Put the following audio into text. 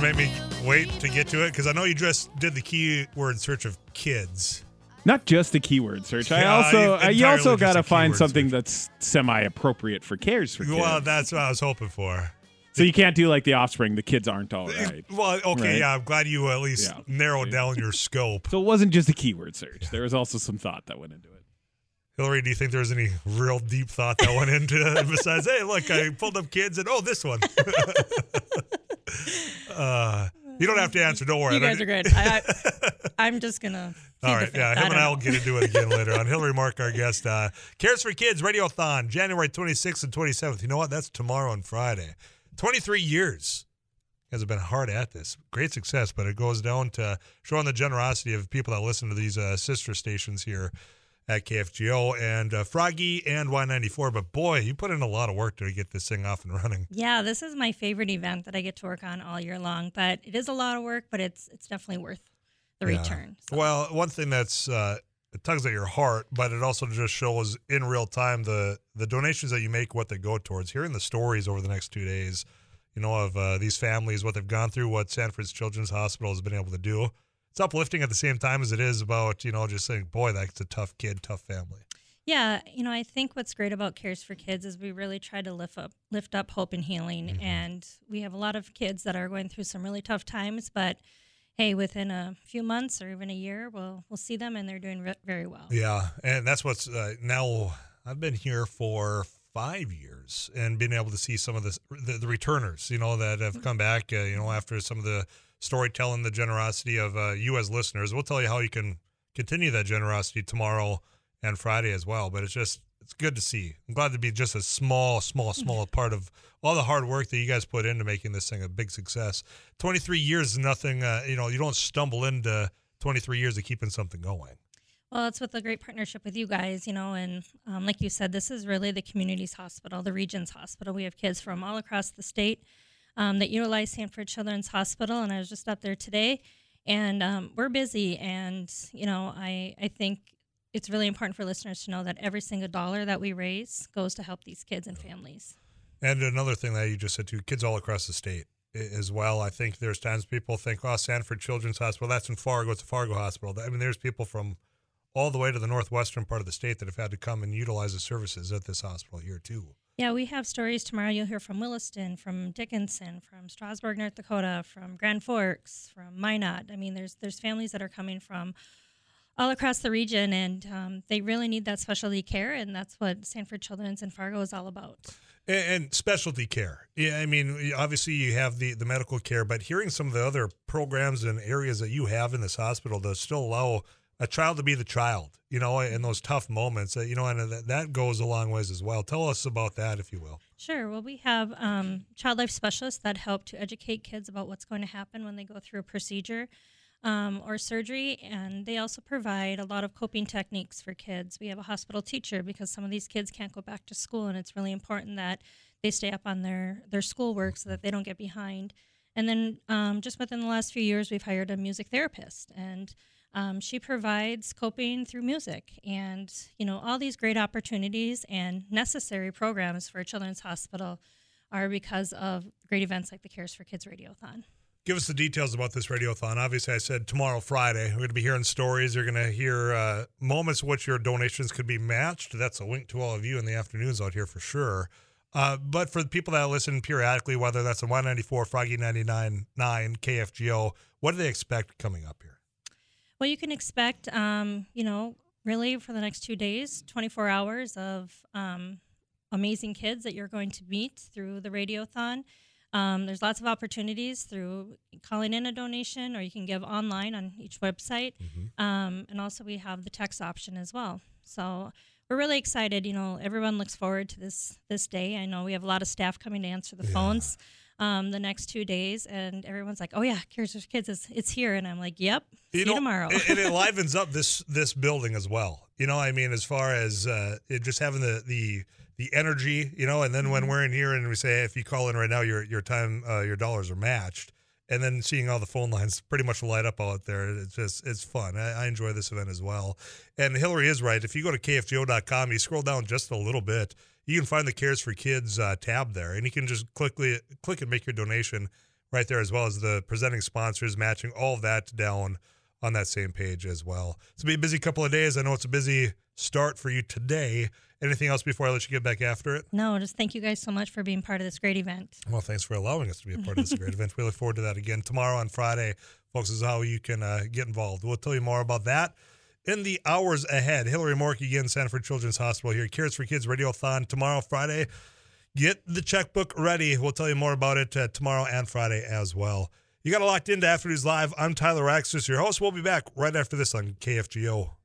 You're gonna make me wait to get to it because I know you just did the keyword search of kids. Not just the keyword search. I also you- you also got to find something search. that's semi-appropriate for cares for kids. Well, that's what I was hoping for. so you can't do like the offspring. The kids aren't all right. Well, okay, Right. yeah. I'm glad you at least Yeah. narrowed down your scope. So it wasn't just a keyword search. There was also some thought that went into it. Hillary, do you think there was any real deep thought that went into it besides, hey, look, I pulled up kids and oh, this one. uh, you don't have to answer. Don't worry. You I guys are good. I, I, I'm just gonna. All right. plead the right, fifth. yeah, I him and I will get into it again later on. Hillary Mark, our guest. Uh, Cares for Kids Radiothon, January 26th and 27th. You know what? That's tomorrow and Friday. 23 years. Have been hard at this. Great success, but it goes down to showing the generosity of people that listen to these uh, sister stations here at KFGO and uh, Froggy and Y94. But boy, you put in a lot of work to get this thing off and running. Yeah, this is my favorite event that I get to work on all year long. But it is a lot of work, but it's it's definitely worth the Yeah. return. So- Well, one thing that's uh, it tugs at your heart, but it also just shows in real time the the donations that you make, what they go towards. Hearing the stories over the next two days, you know, of uh, these families, what they've gone through, what Sanford's Children's Hospital has been able to do. It's uplifting at the same time as it is about you know just saying, boy, that's a tough kid, tough family. Yeah, you know, I think what's great about Cares for Kids is we really try to lift up lift up hope and healing, Mm-hmm. and we have a lot of kids that are going through some really tough times. But hey, within a few months or even a year, we'll we'll see them, and they're doing re- very well. Yeah, and that's what's uh, now. I've been here for five years and been able to see some of this, the, the returners, you know, that have come back, uh, you know, after some of the storytelling, the generosity of uh, you as listeners. We'll tell you how you can continue that generosity tomorrow and Friday as well. But it's just, it's good to see. I'm glad to be just a small, small, small part of all the hard work that you guys put into making this thing a big success. 23 years is nothing, uh, you know, you don't stumble into 23 years of keeping something going. Well, it's with a great partnership with you guys, you know, and um, like you said, this is really the community's hospital, the region's hospital. We have kids from all across the state um, that utilize Sanford Children's Hospital, and I was just up there today, and um, we're busy, and you know, I I think it's really important for listeners to know that every single dollar that we raise goes to help these kids and families. And another thing that you just said too, kids all across the state as well. I think there's times people think, oh, Sanford Children's Hospital, that's in Fargo, it's a Fargo hospital. I mean, there's people from all the way to the northwestern part of the state that have had to come and utilize the services at this hospital here too. Yeah, we have stories tomorrow. You'll hear from Williston, from Dickinson, from Strasburg, North Dakota, from Grand Forks, from Minot. I mean, there's there's families that are coming from all across the region, and um, they really need that specialty care, and that's what Sanford Children's in Fargo is all about. And, and specialty care. Yeah, I mean, obviously you have the, the medical care, but hearing some of the other programs and areas that you have in this hospital to still allow a child to be the child, you know, in those tough moments, uh, you know, and that, that goes a long ways as well. Tell us about that, if you will. Sure. Well, we have um, child life specialists that help to educate kids about what's going to happen when they go through a procedure um, or surgery, and they also provide a lot of coping techniques for kids. We have a hospital teacher because some of these kids can't go back to school, and it's really important that they stay up on their their schoolwork so that they don't get behind. And then um, just within the last few years, we've hired a music therapist, and um, she provides coping through music and you know all these great opportunities and necessary programs for children's hospital are because of great events like the cares for kids radiothon Give us the details about this radiothon. Obviously, I said tomorrow, Friday. We're going to be hearing stories. You're going to hear uh, moments which your donations could be matched. That's a wink to all of you in the afternoons out here for sure. Uh, but for the people that listen periodically, whether that's on 194, Froggy 99.9, KFGO, what do they expect coming up here? Well you can expect um, you know really for the next two days 24 hours of um, amazing kids that you're going to meet through the radiothon. Um, there's lots of opportunities through calling in a donation or you can give online on each website. Um, and also we have the text option as well. So we're really excited you know everyone looks forward to this this day. I know we have a lot of staff coming to answer the phones um, the next two days and everyone's like oh yeah cares for kids is it's here and i'm like yep see you know, tomorrow and it livens up this this building as well. You know, I mean, as far as uh, it just having the the the energy, you know, and then Mm-hmm. when we're in here and we say, hey, if you call in right now, your your time, uh, your dollars are matched, and then seeing all the phone lines pretty much light up out there, it's just it's fun. I, I enjoy this event as well. And Hillary is right. If you go to kfgo.com, you scroll down just a little bit, you can find the Cares for Kids uh, tab there, and you can just quickly click and make your donation. right there, as well as the presenting sponsors matching all that down on that same page as well. It's to be a busy couple of days. I know it's a busy start for you today. Anything else before I let you get back after it? No, just thank you guys so much for being part of this great event. Well, thanks for allowing us to be a part of this great event. We look forward to that again tomorrow on Friday, folks. Is how you can uh, get involved. We'll tell you more about that in the hours ahead. Hillary Mork again, Sanford Children's Hospital here. Cares for Kids Radiothon tomorrow, Friday. Get the checkbook ready. We'll tell you more about it uh, tomorrow and Friday as well. You got it locked into After News Live. I'm Tyler Axness, your host. We'll be back right after this on KFGO.